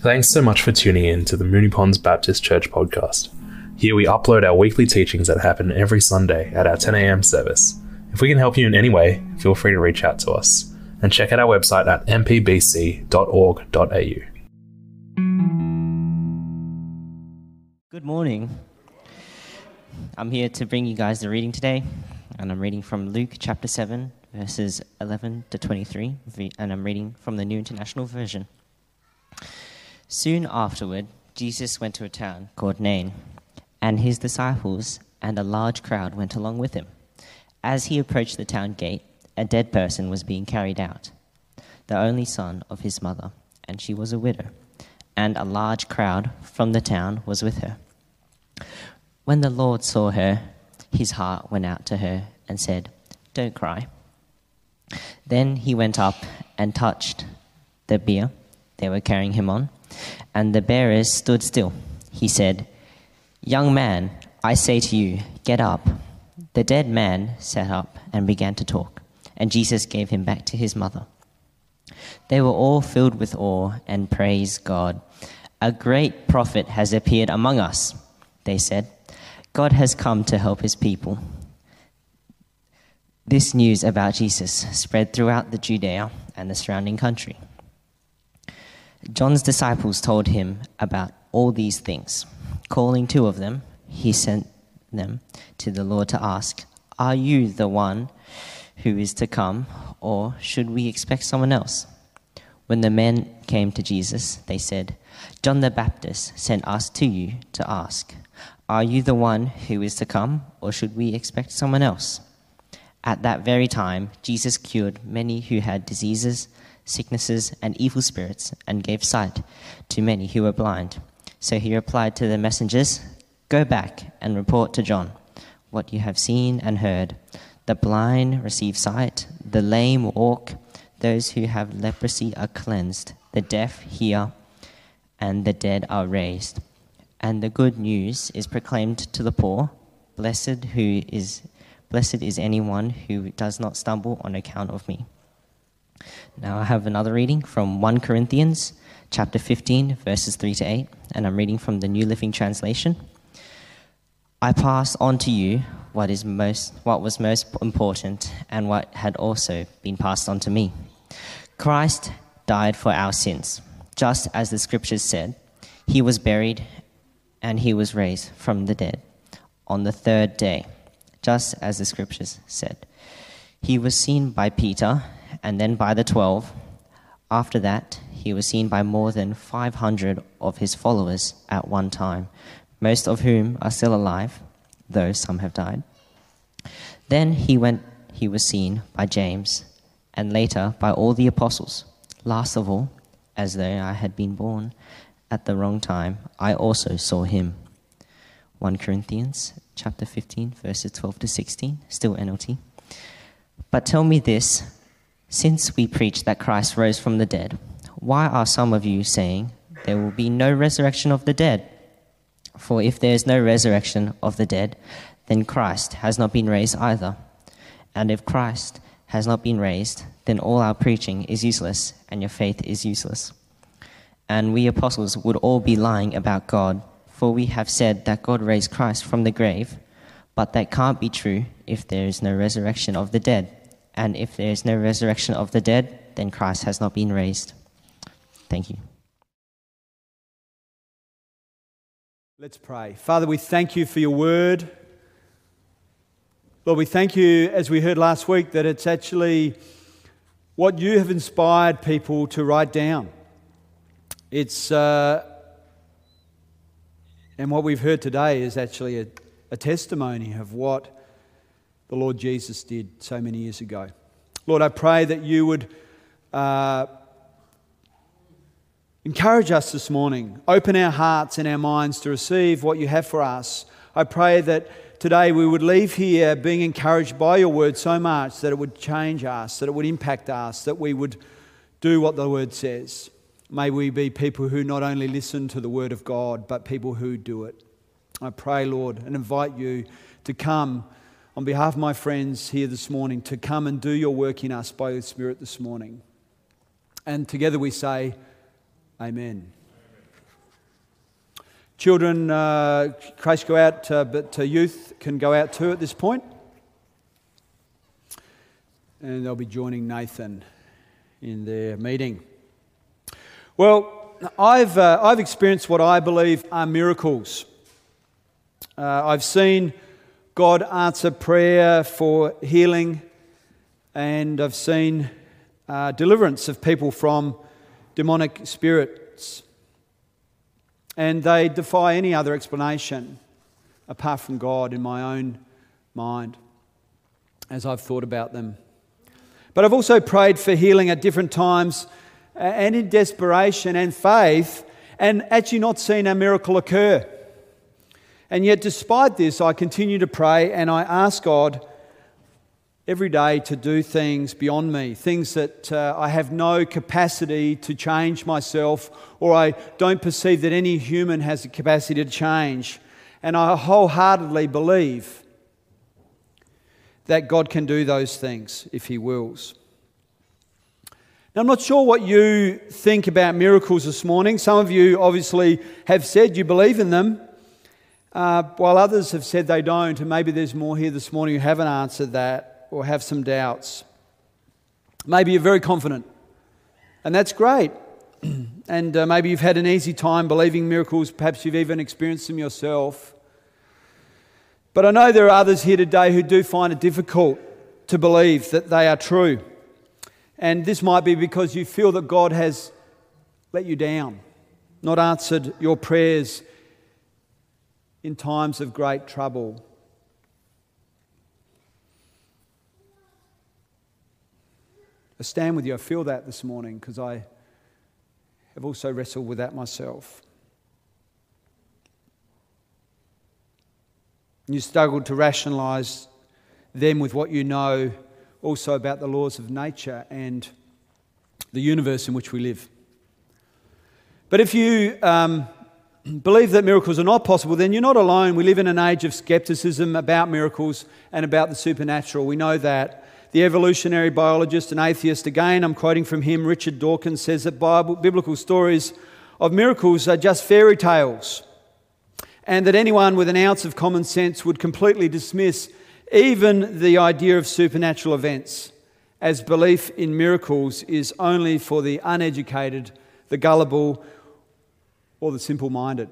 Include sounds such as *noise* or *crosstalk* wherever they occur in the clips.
Thanks so much for tuning in to the Moonee Ponds Baptist Church podcast. Here we upload our weekly teachings that happen every Sunday at our 10am service. If we can help you in any way, feel free to reach out to us and check out our website at mpbc.org.au. Good morning. I'm here to bring you guys the reading today, and I'm reading from Luke chapter 7, verses 11 to 23, and I'm reading from the New International Version. Soon afterward, Jesus went to a town called Nain, and his disciples and a large crowd went along with him. As he approached the town gate, a dead person was being carried out, the only son of his mother, and she was a widow, and a large crowd from the town was with her. When the Lord saw her, his heart went out to her and said, Don't cry. Then he went up and touched the bier they were carrying him on and the bearers stood still. He said, Young man, I say to you, get up. The dead man sat up and began to talk, and Jesus gave him back to his mother. They were all filled with awe and praised God. A great prophet has appeared among us, they said. God has come to help his people. This news about Jesus spread throughout the Judea and the surrounding country. John's disciples told him about all these things. Calling two of them, he sent them to the Lord to ask, Are you the one who is to come, or should we expect someone else? When the men came to Jesus, they said, John the Baptist sent us to you to ask, Are you the one who is to come, or should we expect someone else? At that very time, Jesus cured many who had diseases sicknesses, and evil spirits, and gave sight to many who were blind. So he replied to the messengers, Go back and report to John what you have seen and heard. The blind receive sight, the lame walk, those who have leprosy are cleansed, the deaf hear, and the dead are raised. And the good news is proclaimed to the poor. Blessed who is blessed is anyone who does not stumble on account of me. Now I have another reading from 1 Corinthians chapter 15 verses 3 to 8 and I'm reading from the New Living Translation. I pass on to you what is most what was most important and what had also been passed on to me. Christ died for our sins, just as the scriptures said. He was buried and he was raised from the dead on the third day, just as the scriptures said. He was seen by Peter and then by the twelve. After that, he was seen by more than 500 of his followers at one time, most of whom are still alive, though some have died. Then he went he was seen by James, and later by all the apostles. Last of all, as though I had been born at the wrong time, I also saw him. 1 Corinthians chapter 15 verses 12 to 16, still NLT. But tell me this, since we preach that Christ rose from the dead, why are some of you saying there will be no resurrection of the dead? For if there is no resurrection of the dead, then Christ has not been raised either. And if Christ has not been raised, then all our preaching is useless and your faith is useless. And we apostles would all be lying about God, for we have said that God raised Christ from the grave, but that can't be true if there is no resurrection of the dead. And if there is no resurrection of the dead, then Christ has not been raised. Thank you. Let's pray. Father, we thank you for your word. Lord, we thank you, as we heard last week, that it's actually what you have inspired people to write down. It's, uh, and what we've heard today is actually a, a testimony of what the Lord Jesus did so many years ago. Lord, I pray that you would uh, encourage us this morning, open our hearts and our minds to receive what you have for us. I pray that today we would leave here being encouraged by your word so much that it would change us, that it would impact us, that we would do what the word says. May we be people who not only listen to the word of God, but people who do it. I pray, Lord, and invite you to come on behalf of my friends here this morning to come and do your work in us by your Spirit this morning. And together we say, Amen. Children, uh, crash go out, uh, but uh, youth can go out too at this point. And they'll be joining Nathan in their meeting. Well, I've, uh, I've experienced what I believe are miracles. Uh, I've seen God answer prayer for healing, and I've seen uh, deliverance of people from demonic spirits and they defy any other explanation apart from God in my own mind as I've thought about them. But I've also prayed for healing at different times and in desperation and faith and actually not seen a miracle occur. And yet, despite this, I continue to pray and I ask God every day to do things beyond me, things that uh, I have no capacity to change myself, or I don't perceive that any human has the capacity to change. And I wholeheartedly believe that God can do those things if He wills. Now, I'm not sure what you think about miracles this morning. Some of you obviously have said you believe in them, uh, while others have said they don't, and maybe there's more here this morning who haven't answered that or have some doubts. Maybe you're very confident, and that's great. *clears throat* and uh, maybe you've had an easy time believing miracles, perhaps you've even experienced them yourself. But I know there are others here today who do find it difficult to believe that they are true. And this might be because you feel that God has let you down, not answered your prayers in times of great trouble. I stand with you. I feel that this morning because I have also wrestled with that myself. You struggled to rationalize them with what you know also about the laws of nature and the universe in which we live. But if you um, believe that miracles are not possible, then you're not alone. We live in an age of skepticism about miracles and about the supernatural. We know that the evolutionary biologist and atheist, again, I'm quoting from him, Richard Dawkins, says that Bible, biblical stories of miracles are just fairy tales, and that anyone with an ounce of common sense would completely dismiss even the idea of supernatural events, as belief in miracles is only for the uneducated, the gullible, or the simple minded.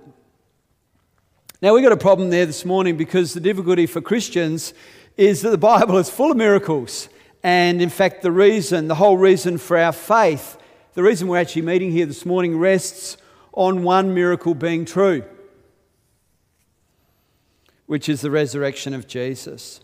Now, we've got a problem there this morning because the difficulty for Christians is that the *laughs* Bible is full of miracles. And in fact, the reason, the whole reason for our faith, the reason we're actually meeting here this morning rests on one miracle being true, which is the resurrection of Jesus.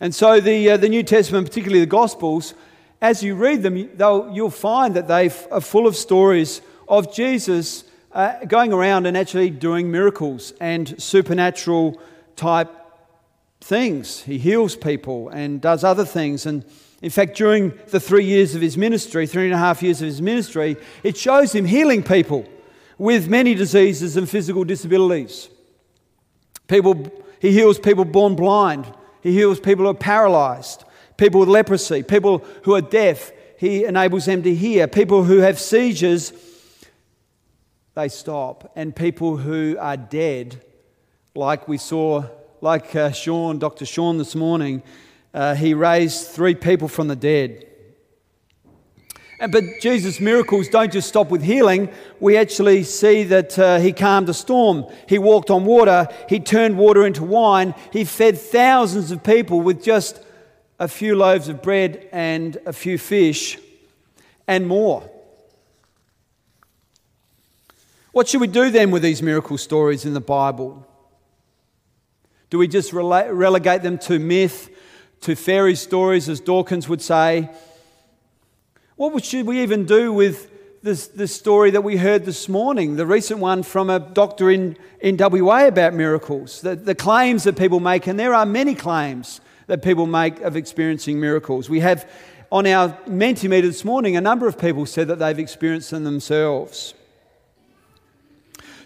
And so the, uh, the New Testament, particularly the Gospels, as you read them, you'll find that they are full of stories of Jesus uh, going around and actually doing miracles and supernatural type things. He heals people and does other things. And in fact, during the three years of his ministry, three and a half years of his ministry, it shows him healing people with many diseases and physical disabilities. People, he heals people born blind. He heals people who are paralyzed, people with leprosy, people who are deaf. He enables them to hear. People who have seizures, they stop. And people who are dead, like we saw like uh, Sean, Dr. Sean this morning, uh, he raised three people from the dead. But Jesus' miracles don't just stop with healing. We actually see that uh, he calmed a storm. He walked on water. He turned water into wine. He fed thousands of people with just a few loaves of bread and a few fish and more. What should we do then with these miracle stories in the Bible? Do we just rele- relegate them to myth, to fairy stories, as Dawkins would say? What should we even do with this, this story that we heard this morning, the recent one from a doctor in, in WA about miracles, the, the claims that people make, and there are many claims that people make of experiencing miracles. We have on our Mentimeter this morning, a number of people said that they've experienced them themselves.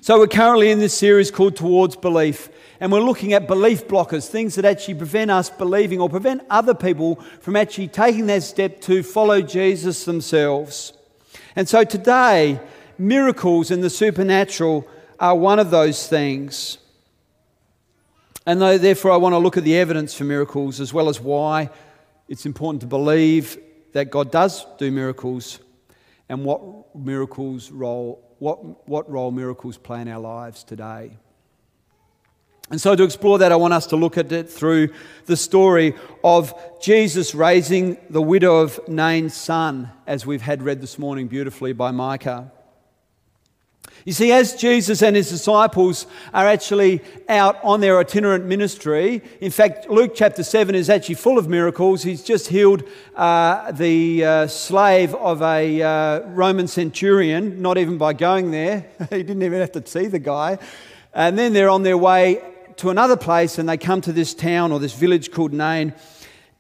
So we're currently in this series called Towards Belief, and we're looking at belief blockers, things that actually prevent us believing or prevent other people from actually taking that step to follow Jesus themselves. And so today, miracles and the supernatural are one of those things. And therefore, I want to look at the evidence for miracles as well as why it's important to believe that God does do miracles and what miracles role, what, what role miracles play in our lives today. And so, to explore that, I want us to look at it through the story of Jesus raising the widow of Nain's son, as we've had read this morning beautifully by Micah. You see, as Jesus and his disciples are actually out on their itinerant ministry, in fact, Luke chapter 7 is actually full of miracles. He's just healed uh, the uh, slave of a uh, Roman centurion, not even by going there. *laughs* he didn't even have to see the guy. And then they're on their way to another place and they come to this town or this village called Nain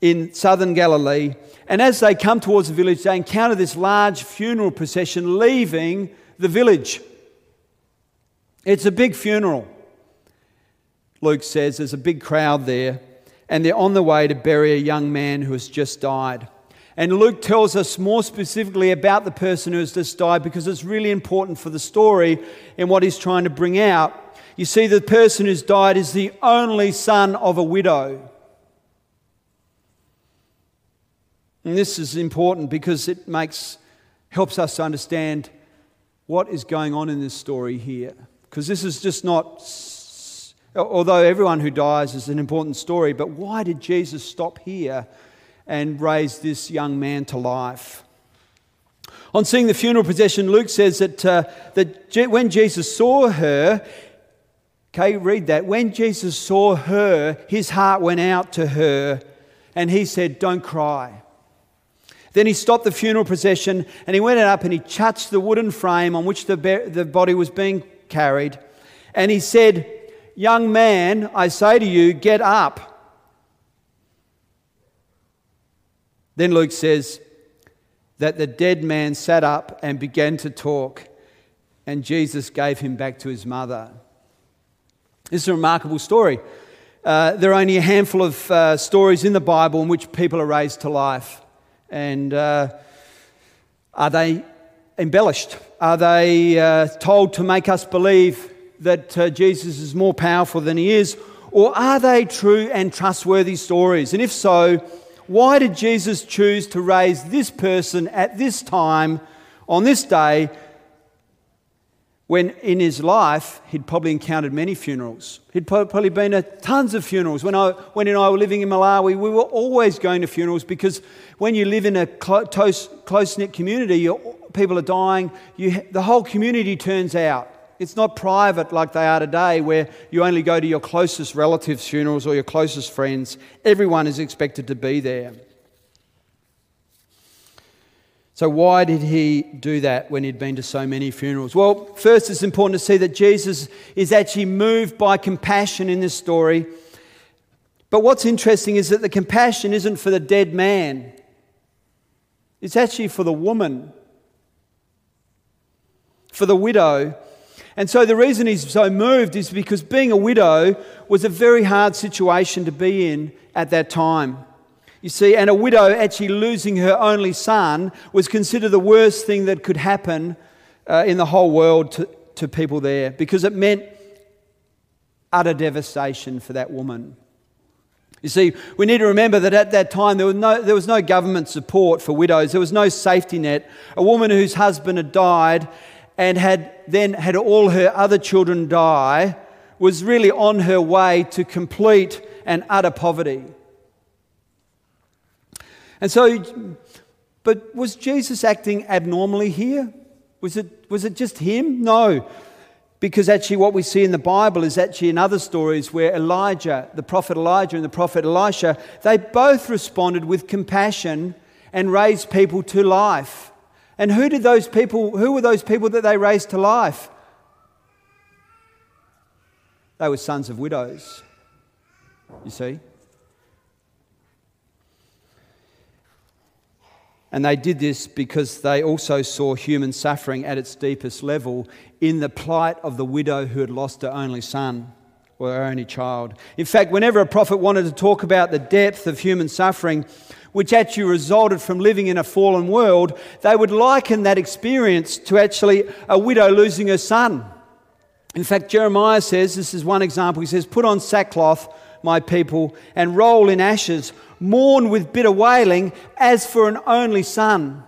in southern Galilee. And as they come towards the village, they encounter this large funeral procession leaving the village. It's a big funeral. Luke says there's a big crowd there, and they're on the way to bury a young man who has just died. And Luke tells us more specifically about the person who has just died because it's really important for the story and what he's trying to bring out. You see, the person who's died is the only son of a widow. And this is important because it makes, helps us to understand what is going on in this story here. Because this is just not, although everyone who dies is an important story, but why did Jesus stop here and raise this young man to life? On seeing the funeral procession, Luke says that, uh, that when Jesus saw her, okay, read that. When Jesus saw her, his heart went out to her and he said, Don't cry. Then he stopped the funeral procession and he went up and he touched the wooden frame on which the, the body was being carried. And he said, Young man, I say to you, get up. Then Luke says that the dead man sat up and began to talk, and Jesus gave him back to his mother. This is a remarkable story. Uh, there are only a handful of uh, stories in the Bible in which people are raised to life. And uh, are they embellished? Are they uh, told to make us believe that uh, Jesus is more powerful than he is? Or are they true and trustworthy stories? And if so, why did Jesus choose to raise this person at this time, on this day, when in his life he'd probably encountered many funerals. He'd probably been at tons of funerals. When, I, when and I were living in Malawi, we were always going to funerals because when you live in a close, close-knit community, people are dying, you, the whole community turns out. It's not private like they are today, where you only go to your closest relatives' funerals or your closest friends. Everyone is expected to be there. So, why did he do that when he'd been to so many funerals? Well, first, it's important to see that Jesus is actually moved by compassion in this story. But what's interesting is that the compassion isn't for the dead man, it's actually for the woman, for the widow. And so, the reason he's so moved is because being a widow was a very hard situation to be in at that time. You see, and a widow actually losing her only son was considered the worst thing that could happen uh, in the whole world to, to people there because it meant utter devastation for that woman. You see, we need to remember that at that time there was, no, there was no government support for widows, there was no safety net. A woman whose husband had died and had then had all her other children die was really on her way to complete and utter poverty. And so, but was Jesus acting abnormally here? Was it, was it just him? No. Because actually, what we see in the Bible is actually in other stories where Elijah, the prophet Elijah, and the prophet Elisha, they both responded with compassion and raised people to life. And who did those people, who were those people that they raised to life? They were sons of widows. You see? And they did this because they also saw human suffering at its deepest level in the plight of the widow who had lost her only son or her only child. In fact, whenever a prophet wanted to talk about the depth of human suffering, which actually resulted from living in a fallen world, they would liken that experience to actually a widow losing her son. In fact, Jeremiah says this is one example. He says, Put on sackcloth, my people, and roll in ashes, mourn with bitter wailing as for an only son.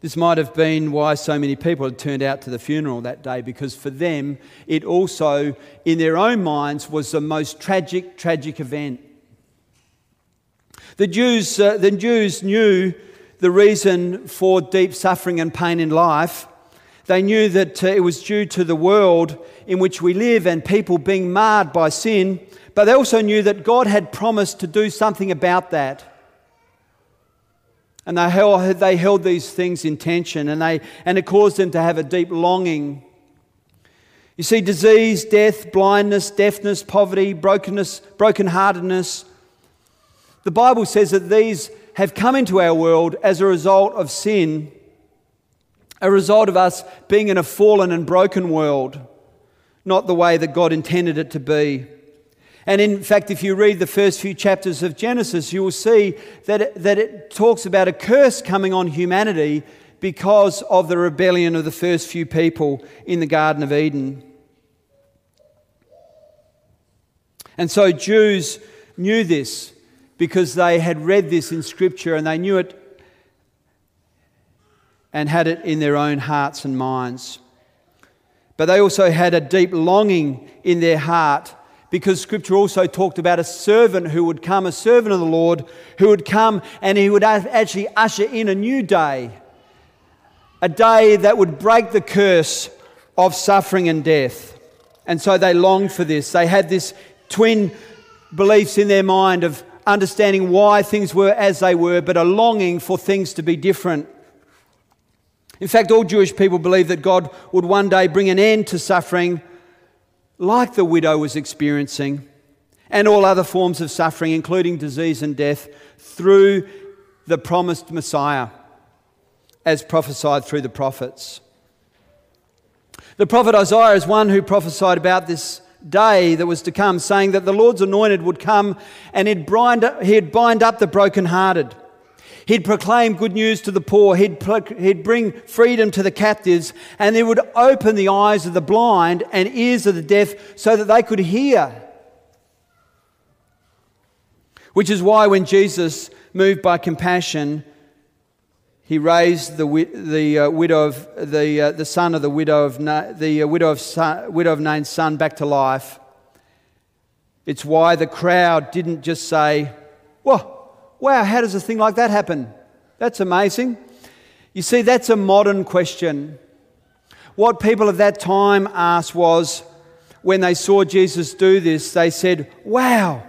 This might have been why so many people had turned out to the funeral that day, because for them, it also, in their own minds, was the most tragic, tragic event. The Jews, uh, the Jews knew the reason for deep suffering and pain in life. They knew that uh, it was due to the world in which we live and people being marred by sin, but they also knew that God had promised to do something about that. And they held, they held these things in tension, and, they, and it caused them to have a deep longing. You see, disease, death, blindness, deafness, poverty, brokenness, brokenheartedness. The Bible says that these have come into our world as a result of sin, a result of us being in a fallen and broken world, not the way that God intended it to be. And in fact, if you read the first few chapters of Genesis, you will see that it, that it talks about a curse coming on humanity because of the rebellion of the first few people in the Garden of Eden. And so Jews knew this because they had read this in Scripture and they knew it and had it in their own hearts and minds. But they also had a deep longing in their heart because scripture also talked about a servant who would come, a servant of the Lord, who would come and he would actually usher in a new day, a day that would break the curse of suffering and death. And so they longed for this. They had this twin beliefs in their mind of understanding why things were as they were, but a longing for things to be different. In fact, all Jewish people believed that God would one day bring an end to suffering like the widow was experiencing, and all other forms of suffering, including disease and death, through the promised Messiah, as prophesied through the prophets. The prophet Isaiah is one who prophesied about this day that was to come, saying that the Lord's anointed would come and he'd bind, he'd bind up the brokenhearted He'd proclaim good news to the poor. He'd, he'd bring freedom to the captives. And he would open the eyes of the blind and ears of the deaf so that they could hear. Which is why when Jesus, moved by compassion, he raised the, the uh, widow of the, uh, the son of the widow of the uh, widow of son, widow of Nain's son back to life. It's why the crowd didn't just say, "Well, Wow, how does a thing like that happen? That's amazing. You see, that's a modern question. What people of that time asked was, when they saw Jesus do this, they said, Wow,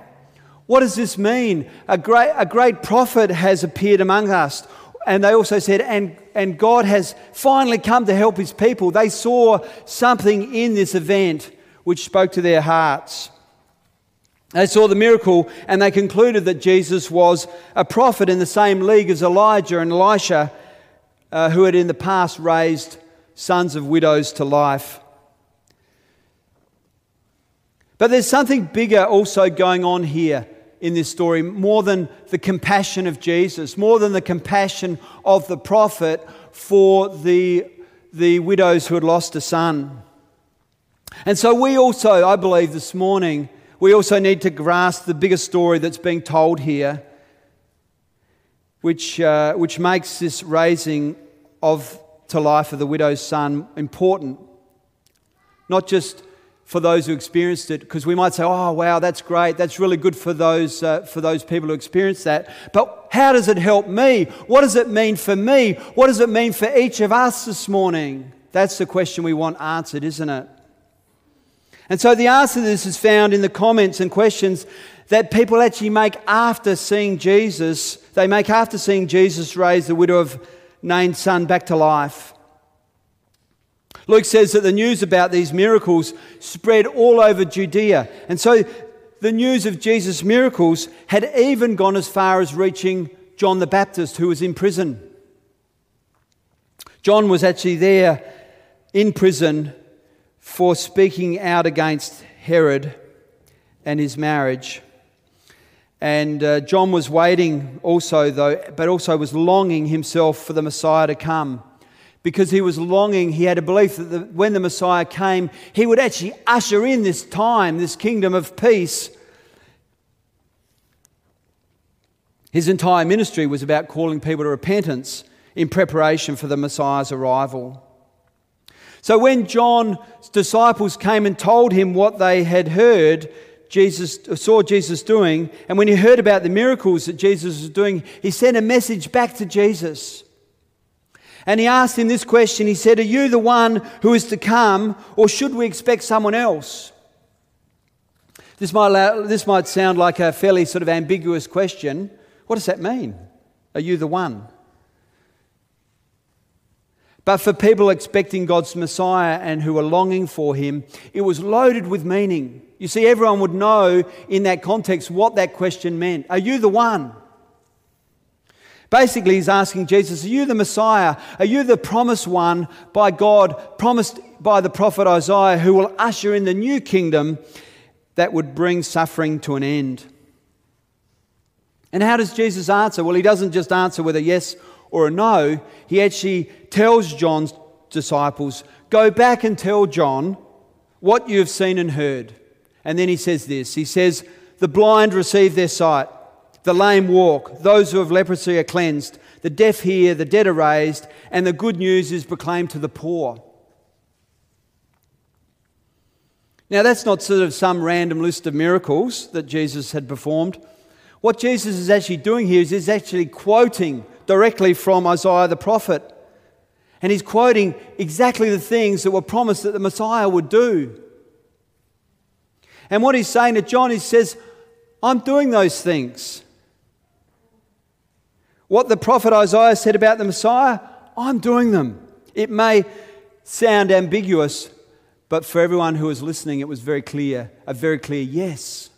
what does this mean? A great, a great prophet has appeared among us. And they also said, and, and God has finally come to help his people. They saw something in this event which spoke to their hearts. They saw the miracle and they concluded that Jesus was a prophet in the same league as Elijah and Elisha, uh, who had in the past raised sons of widows to life. But there's something bigger also going on here in this story, more than the compassion of Jesus, more than the compassion of the prophet for the, the widows who had lost a son. And so we also, I believe, this morning, we also need to grasp the bigger story that's being told here, which, uh, which makes this raising of to life of the widow's son important. Not just for those who experienced it, because we might say, oh, wow, that's great. That's really good for those, uh, for those people who experienced that. But how does it help me? What does it mean for me? What does it mean for each of us this morning? That's the question we want answered, isn't it? And so the answer to this is found in the comments and questions that people actually make after seeing Jesus. They make after seeing Jesus raise the widow of Nain's son back to life. Luke says that the news about these miracles spread all over Judea. And so the news of Jesus' miracles had even gone as far as reaching John the Baptist, who was in prison. John was actually there in prison for speaking out against Herod and his marriage. And uh, John was waiting also, though, but also was longing himself for the Messiah to come because he was longing, he had a belief that the, when the Messiah came, he would actually usher in this time, this kingdom of peace. His entire ministry was about calling people to repentance in preparation for the Messiah's arrival. So when John's disciples came and told him what they had heard, Jesus saw Jesus doing, and when he heard about the miracles that Jesus was doing, he sent a message back to Jesus. And he asked him this question. He said, Are you the one who is to come, or should we expect someone else? This might, this might sound like a fairly sort of ambiguous question. What does that mean? Are you the one? But for people expecting God's Messiah and who are longing for him, it was loaded with meaning. You see, everyone would know in that context what that question meant. Are you the one? Basically, he's asking Jesus, Are you the Messiah? Are you the promised one by God, promised by the prophet Isaiah, who will usher in the new kingdom that would bring suffering to an end? And how does Jesus answer? Well, he doesn't just answer with a yes or a no. He actually tells John's disciples, Go back and tell John what you have seen and heard. And then he says this He says, The blind receive their sight the lame walk, those who have leprosy are cleansed, the deaf hear, the dead are raised, and the good news is proclaimed to the poor. Now, that's not sort of some random list of miracles that Jesus had performed. What Jesus is actually doing here is he's actually quoting directly from Isaiah the prophet. And he's quoting exactly the things that were promised that the Messiah would do. And what he's saying to John, he says, I'm doing those things. What the prophet Isaiah said about the Messiah, I'm doing them. It may sound ambiguous, but for everyone who was listening, it was very clear a very clear yes.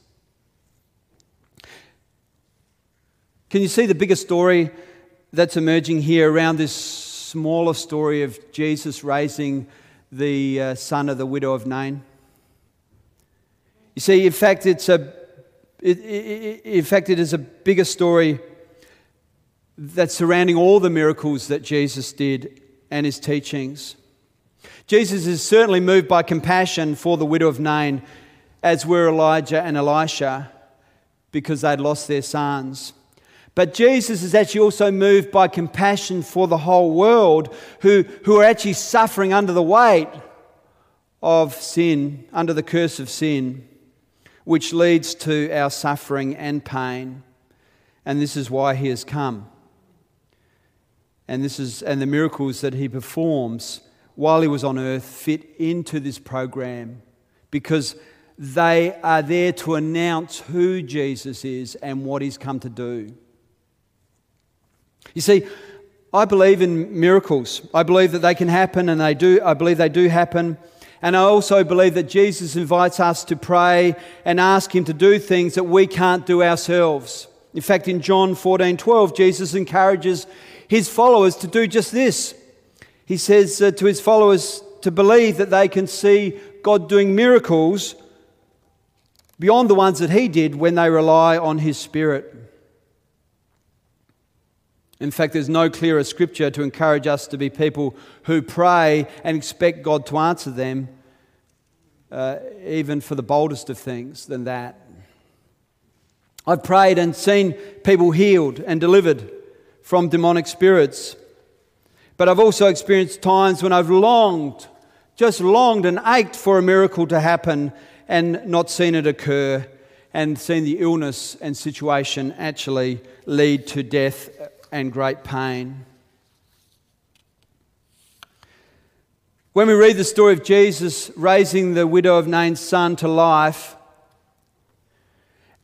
Can you see the bigger story that's emerging here around this smaller story of Jesus raising the uh, son of the widow of Nain? You see, in fact, it's a, it, it, in fact, it is a bigger story that's surrounding all the miracles that Jesus did and his teachings. Jesus is certainly moved by compassion for the widow of Nain, as were Elijah and Elisha, because they'd lost their sons. But Jesus is actually also moved by compassion for the whole world who, who are actually suffering under the weight of sin, under the curse of sin, which leads to our suffering and pain. And this is why he has come. And, this is, and the miracles that he performs while he was on earth fit into this program because they are there to announce who Jesus is and what he's come to do. You see, I believe in miracles. I believe that they can happen and they do. I believe they do happen. And I also believe that Jesus invites us to pray and ask him to do things that we can't do ourselves. In fact, in John 14 12, Jesus encourages his followers to do just this. He says uh, to his followers to believe that they can see God doing miracles beyond the ones that he did when they rely on his Spirit. In fact, there's no clearer scripture to encourage us to be people who pray and expect God to answer them, uh, even for the boldest of things, than that. I've prayed and seen people healed and delivered from demonic spirits. But I've also experienced times when I've longed, just longed and ached for a miracle to happen and not seen it occur and seen the illness and situation actually lead to death and great pain. When we read the story of Jesus raising the widow of Nain's son to life,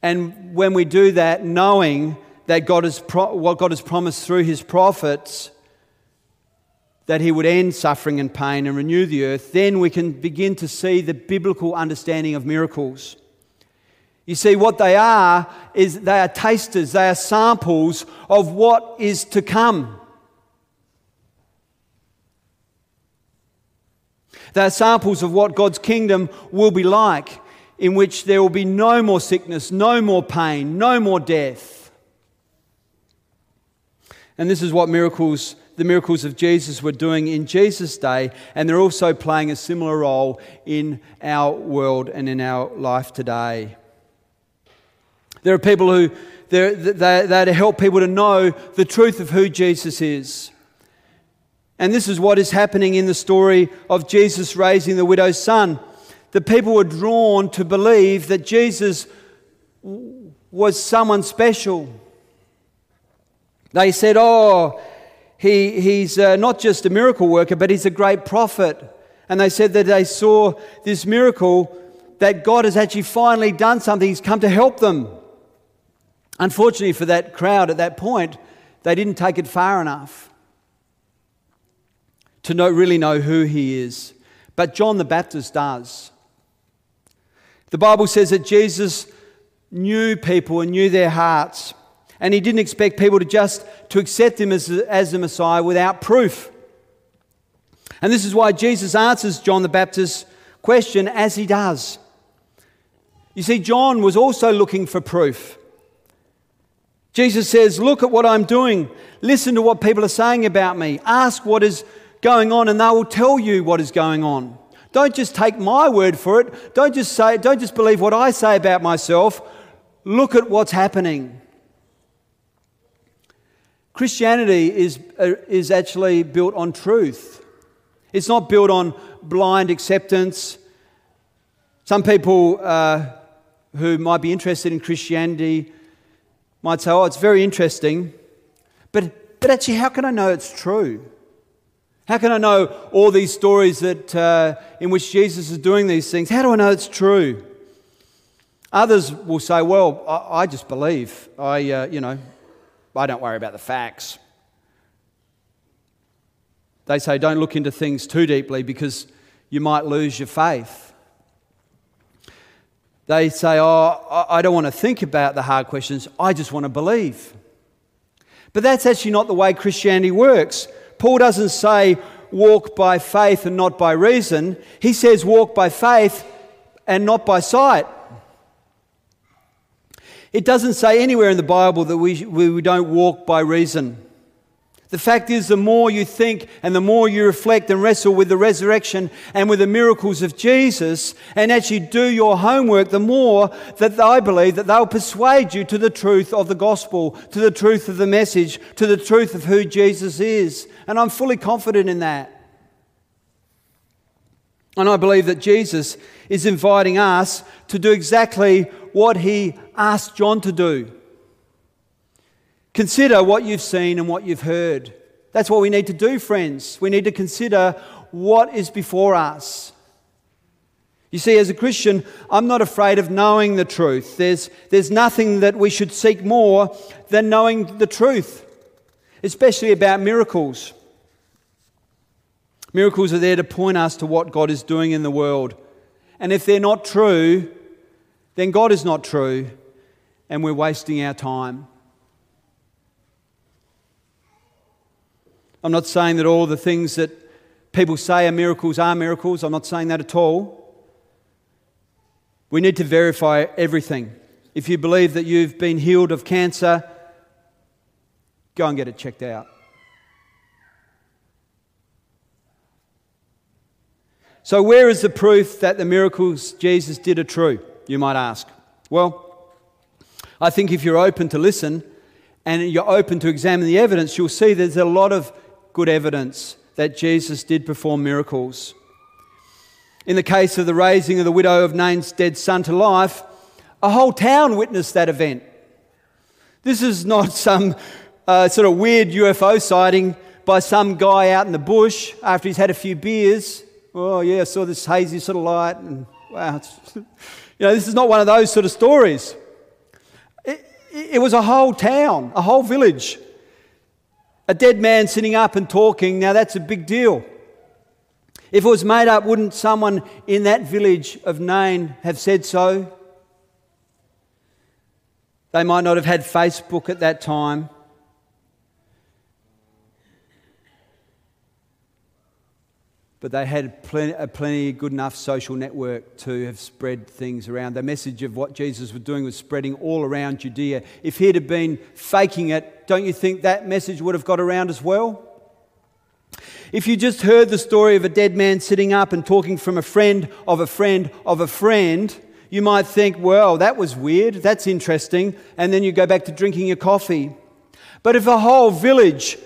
and when we do that knowing that God has pro- what God has promised through his prophets that he would end suffering and pain and renew the earth, then we can begin to see the biblical understanding of miracles. You see, what they are is they are tasters, they are samples of what is to come. They are samples of what God's kingdom will be like, in which there will be no more sickness, no more pain, no more death. And this is what miracles the miracles of Jesus were doing in Jesus' day, and they're also playing a similar role in our world and in our life today. There are people who they're, they're, they're to help people to know the truth of who Jesus is. And this is what is happening in the story of Jesus raising the widow's son. The people were drawn to believe that Jesus was someone special. They said, Oh, he, he's uh, not just a miracle worker, but he's a great prophet. And they said that they saw this miracle that God has actually finally done something. He's come to help them. Unfortunately for that crowd at that point, they didn't take it far enough to know, really know who he is. But John the Baptist does. The Bible says that Jesus knew people and knew their hearts. And he didn't expect people to just to accept him as, as the Messiah without proof. And this is why Jesus answers John the Baptist's question as he does. You see, John was also looking for proof. Jesus says, Look at what I'm doing. Listen to what people are saying about me. Ask what is going on, and they will tell you what is going on. Don't just take my word for it. Don't just say, don't just believe what I say about myself. Look at what's happening. Christianity is, uh, is actually built on truth. It's not built on blind acceptance. Some people uh, who might be interested in Christianity might say, oh, it's very interesting, but, but actually, how can I know it's true? How can I know all these stories that, uh, in which Jesus is doing these things? How do I know it's true? Others will say, well, I, I just believe. I, uh, you know, I don't worry about the facts. They say, don't look into things too deeply because you might lose your faith. They say, oh, I don't want to think about the hard questions, I just want to believe. But that's actually not the way Christianity works. Paul doesn't say walk by faith and not by reason, he says walk by faith and not by sight. It doesn't say anywhere in the Bible that we, we don't walk by reason. The fact is, the more you think and the more you reflect and wrestle with the resurrection and with the miracles of Jesus and actually do your homework, the more that I believe that they'll persuade you to the truth of the gospel, to the truth of the message, to the truth of who Jesus is. And I'm fully confident in that. And I believe that Jesus is inviting us to do exactly what he asked John to do. Consider what you've seen and what you've heard. That's what we need to do, friends. We need to consider what is before us. You see, as a Christian, I'm not afraid of knowing the truth. There's, there's nothing that we should seek more than knowing the truth, especially about miracles. Miracles are there to point us to what God is doing in the world. And if they're not true, then God is not true, and we're wasting our time. I'm not saying that all the things that people say are miracles are miracles. I'm not saying that at all. We need to verify everything. If you believe that you've been healed of cancer, go and get it checked out. So, where is the proof that the miracles Jesus did are true, you might ask? Well, I think if you're open to listen and you're open to examine the evidence, you'll see there's a lot of good evidence that Jesus did perform miracles. In the case of the raising of the widow of Nain's dead son to life, a whole town witnessed that event. This is not *laughs* some uh, sort of weird UFO sighting by some guy out in the bush after he's had a few beers. Oh, yeah, I saw this hazy sort of light, and wow, *laughs* you know, this is not one of those sort of stories. It, it was a whole town, a whole village a dead man sitting up and talking, now that's a big deal. If it was made up, wouldn't someone in that village of Nain have said so? They might not have had Facebook at that time. but they had plenty, a plenty good enough social network to have spread things around. The message of what Jesus was doing was spreading all around Judea. If he'd have been faking it, don't you think that message would have got around as well? If you just heard the story of a dead man sitting up and talking from a friend of a friend of a friend, you might think, well, that was weird, that's interesting, and then you go back to drinking your coffee. But if a whole village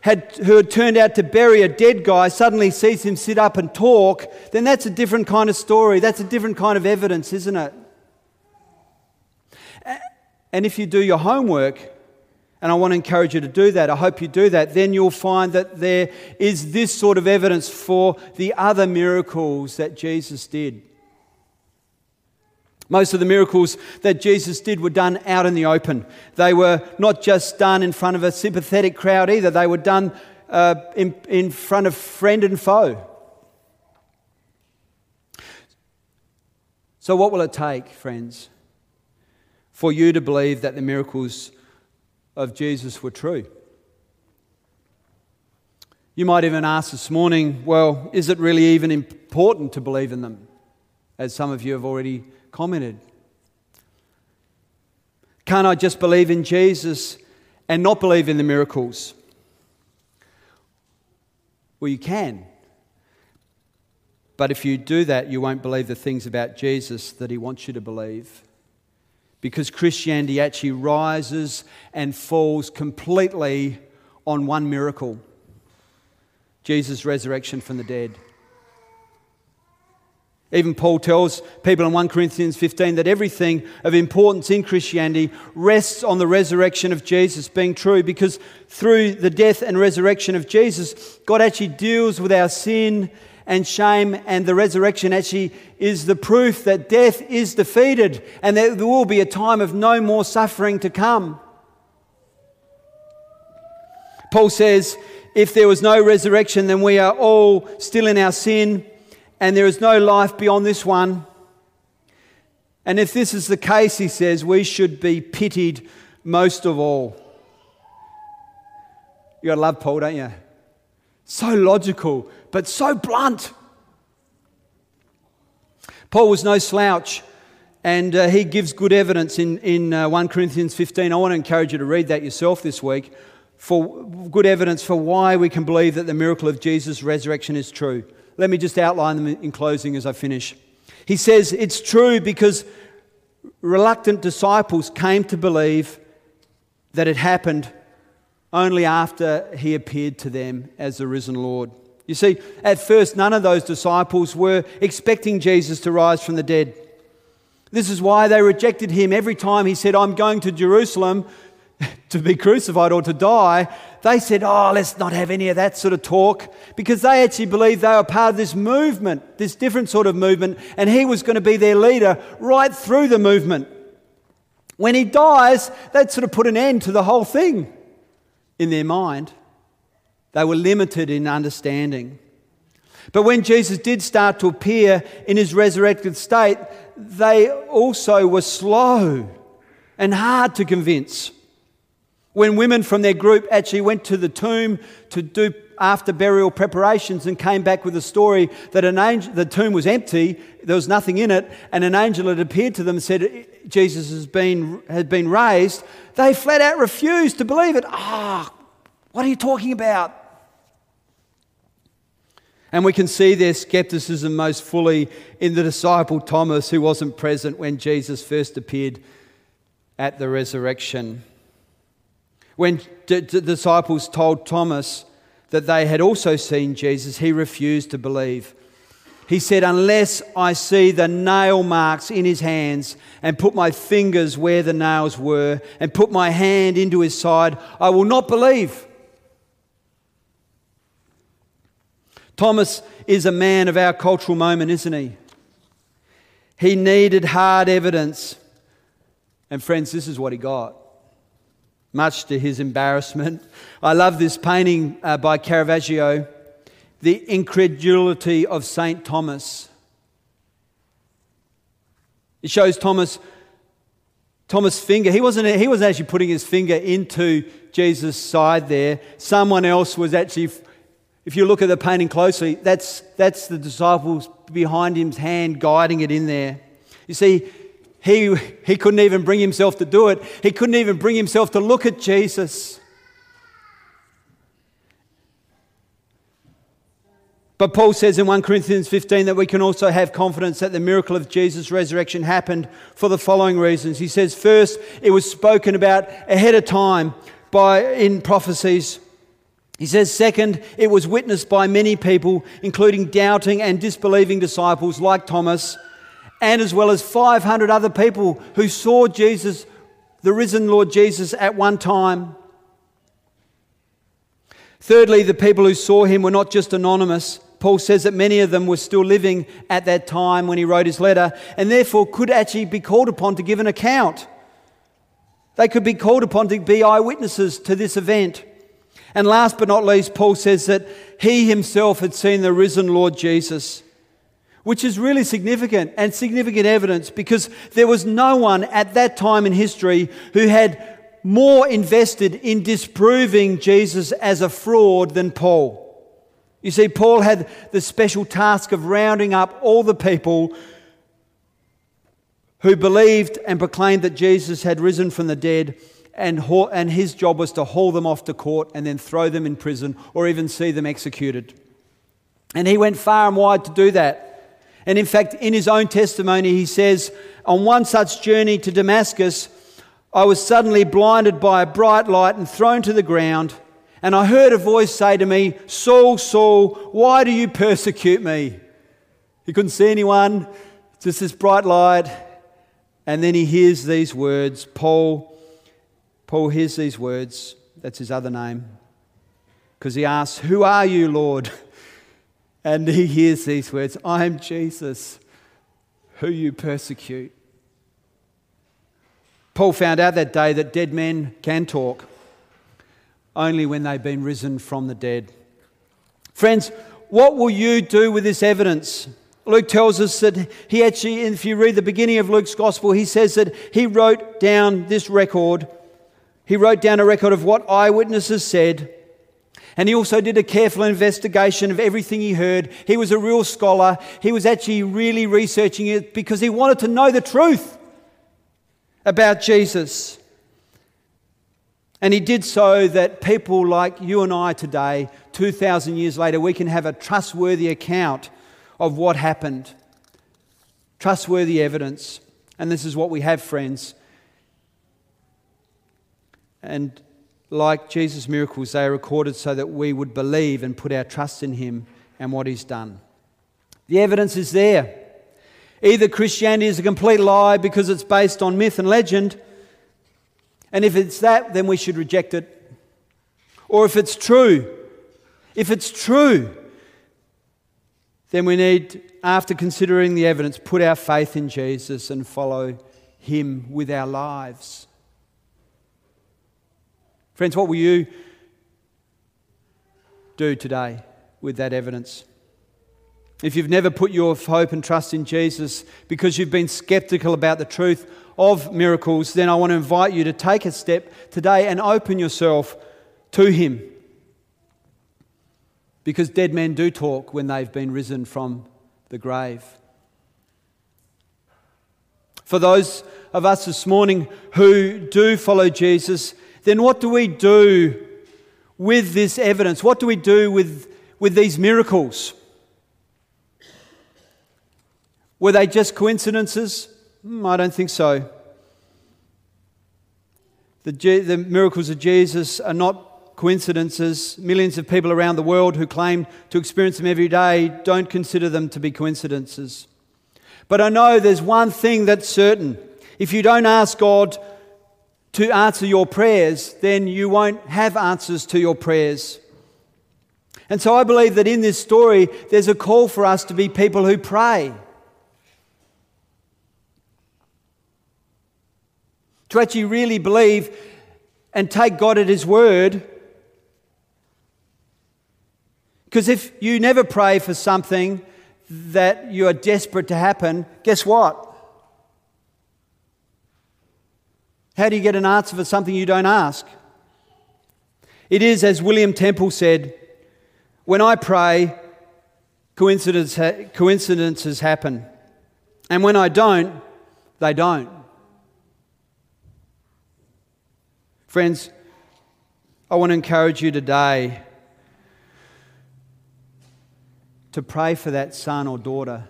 had, who had turned out to bury a dead guy suddenly sees him sit up and talk, then that's a different kind of story. That's a different kind of evidence, isn't it? And if you do your homework, and I want to encourage you to do that, I hope you do that, then you'll find that there is this sort of evidence for the other miracles that Jesus did. Most of the miracles that Jesus did were done out in the open. They were not just done in front of a sympathetic crowd either, they were done uh, in, in front of friend and foe. So, what will it take, friends, for you to believe that the miracles of Jesus were true? You might even ask this morning, well, is it really even important to believe in them? As some of you have already commented. Can't I just believe in Jesus and not believe in the miracles? Well, you can. But if you do that, you won't believe the things about Jesus that he wants you to believe. Because Christianity actually rises and falls completely on one miracle Jesus' resurrection from the dead. Even Paul tells people in 1 Corinthians 15 that everything of importance in Christianity rests on the resurrection of Jesus being true because through the death and resurrection of Jesus, God actually deals with our sin and shame, and the resurrection actually is the proof that death is defeated and that there will be a time of no more suffering to come. Paul says, if there was no resurrection, then we are all still in our sin and there is no life beyond this one. And if this is the case, he says, we should be pitied most of all. You gotta love Paul, don't you? So logical, but so blunt. Paul was no slouch, and uh, he gives good evidence in, in uh, 1 Corinthians 15. I want to encourage you to read that yourself this week for good evidence for why we can believe that the miracle of Jesus' resurrection is true. Let me just outline them in closing as I finish. He says it's true because reluctant disciples came to believe that it happened only after he appeared to them as the risen Lord. You see, at first, none of those disciples were expecting Jesus to rise from the dead. This is why they rejected him every time he said, I'm going to Jerusalem *laughs* to be crucified or to die, they said, Oh, let's not have any of that sort of talk because they actually believed they were part of this movement, this different sort of movement, and he was going to be their leader right through the movement. When he dies, that sort of put an end to the whole thing in their mind. They were limited in understanding. But when Jesus did start to appear in his resurrected state, they also were slow and hard to convince. When women from their group actually went to the tomb to do after burial preparations and came back with a story that an angel, the tomb was empty, there was nothing in it, and an angel had appeared to them and said, Jesus has been, has been raised, they flat out refused to believe it. Ah, oh, what are you talking about? And we can see their skepticism most fully in the disciple Thomas, who wasn't present when Jesus first appeared at the resurrection. When the disciples told Thomas that they had also seen Jesus, he refused to believe. He said, Unless I see the nail marks in his hands and put my fingers where the nails were and put my hand into his side, I will not believe. Thomas is a man of our cultural moment, isn't he? He needed hard evidence. And, friends, this is what he got much to his embarrassment. I love this painting uh, by Caravaggio, The Incredulity of St. Thomas. It shows Thomas Thomas' finger. He wasn't, he wasn't actually putting his finger into Jesus' side there. Someone else was actually, if you look at the painting closely, that's, that's the disciples behind him's hand guiding it in there. You see, he, he couldn't even bring himself to do it. He couldn't even bring himself to look at Jesus. But Paul says in 1 Corinthians 15 that we can also have confidence that the miracle of Jesus' resurrection happened for the following reasons. He says, first, it was spoken about ahead of time by, in prophecies. He says, second, it was witnessed by many people, including doubting and disbelieving disciples like Thomas, and as well as 500 other people who saw Jesus, the risen Lord Jesus, at one time. Thirdly, the people who saw him were not just anonymous. Paul says that many of them were still living at that time when he wrote his letter, and therefore could actually be called upon to give an account. They could be called upon to be eyewitnesses to this event. And last but not least, Paul says that he himself had seen the risen Lord Jesus, which is really significant and significant evidence because there was no one at that time in history who had more invested in disproving Jesus as a fraud than Paul. You see, Paul had the special task of rounding up all the people who believed and proclaimed that Jesus had risen from the dead and, and his job was to haul them off to court and then throw them in prison or even see them executed. And he went far and wide to do that. And in fact, in his own testimony, he says, On one such journey to Damascus, I was suddenly blinded by a bright light and thrown to the ground. And I heard a voice say to me, Saul, Saul, why do you persecute me? He couldn't see anyone, just this bright light. And then he hears these words Paul, Paul hears these words. That's his other name. Because he asks, Who are you, Lord? *laughs* And he hears these words I am Jesus, who you persecute. Paul found out that day that dead men can talk only when they've been risen from the dead. Friends, what will you do with this evidence? Luke tells us that he actually, if you read the beginning of Luke's gospel, he says that he wrote down this record he wrote down a record of what eyewitnesses said, and he also did a careful investigation of everything he heard. He was a real scholar. He was actually really researching it because he wanted to know the truth about Jesus. And he did so that people like you and I today, 2,000 years later, we can have a trustworthy account of what happened. Trustworthy evidence. And this is what we have, friends. And like Jesus' miracles, they are recorded so that we would believe and put our trust in Him and what He's done. The evidence is there. Either Christianity is a complete lie because it's based on myth and legend, and if it's that, then we should reject it. Or if it's true, if it's true, then we need, after considering the evidence, put our faith in Jesus and follow Him with our lives. Friends, what will you do today with that evidence? If you've never put your hope and trust in Jesus because you've been skeptical about the truth of miracles, then I want to invite you to take a step today and open yourself to Him. Because dead men do talk when they've been risen from the grave. For those of us this morning who do follow Jesus, then what do we do with this evidence? What do we do with, with these miracles? Were they just coincidences? Mm, I don't think so. The, the miracles of Jesus are not coincidences. Millions of people around the world who claim to experience them every day don't consider them to be coincidences. But I know there's one thing that's certain. If you don't ask God to answer your prayers, then you won't have answers to your prayers. And so I believe that in this story, there's a call for us to be people who pray. To actually really believe and take God at His word. Because if you never pray for something that you are desperate to happen, guess what? How do you get an answer for something you don't ask? It is, as William Temple said, when I pray, coincidence ha- coincidences happen. And when I don't, they don't. Friends, I want to encourage you today to pray for that son or daughter.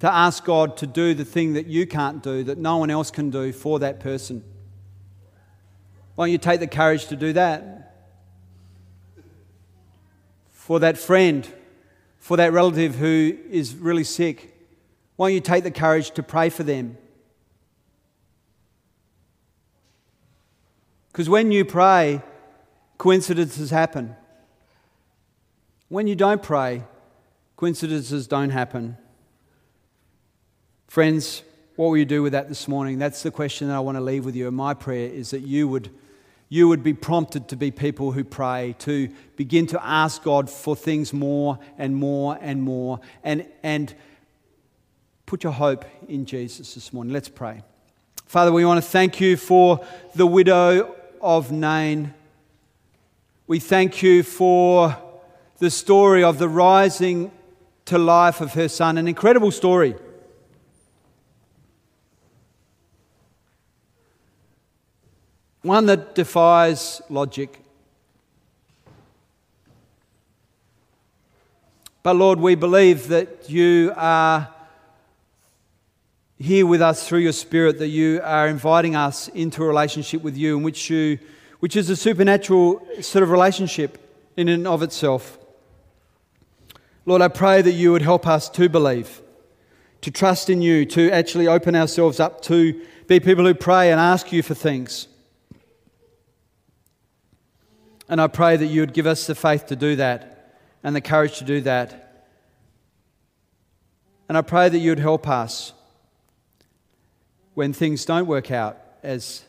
To ask God to do the thing that you can't do, that no one else can do for that person. Why don't you take the courage to do that? For that friend, for that relative who is really sick, why don't you take the courage to pray for them? Because when you pray, coincidences happen. When you don't pray, coincidences don't happen. Friends, what will you do with that this morning? That's the question that I want to leave with you. And my prayer is that you would, you would be prompted to be people who pray, to begin to ask God for things more and more and more, and, and put your hope in Jesus this morning. Let's pray. Father, we want to thank you for the widow of Nain. We thank you for the story of the rising to life of her son, an incredible story. One that defies logic. But Lord, we believe that you are here with us through your Spirit, that you are inviting us into a relationship with you, in which you, which is a supernatural sort of relationship in and of itself. Lord, I pray that you would help us to believe, to trust in you, to actually open ourselves up to be people who pray and ask you for things. And I pray that you would give us the faith to do that and the courage to do that. And I pray that you would help us when things don't work out as,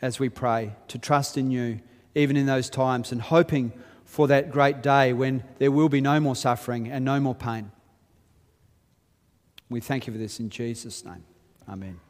as we pray, to trust in you, even in those times, and hoping for that great day when there will be no more suffering and no more pain. We thank you for this in Jesus' name. Amen.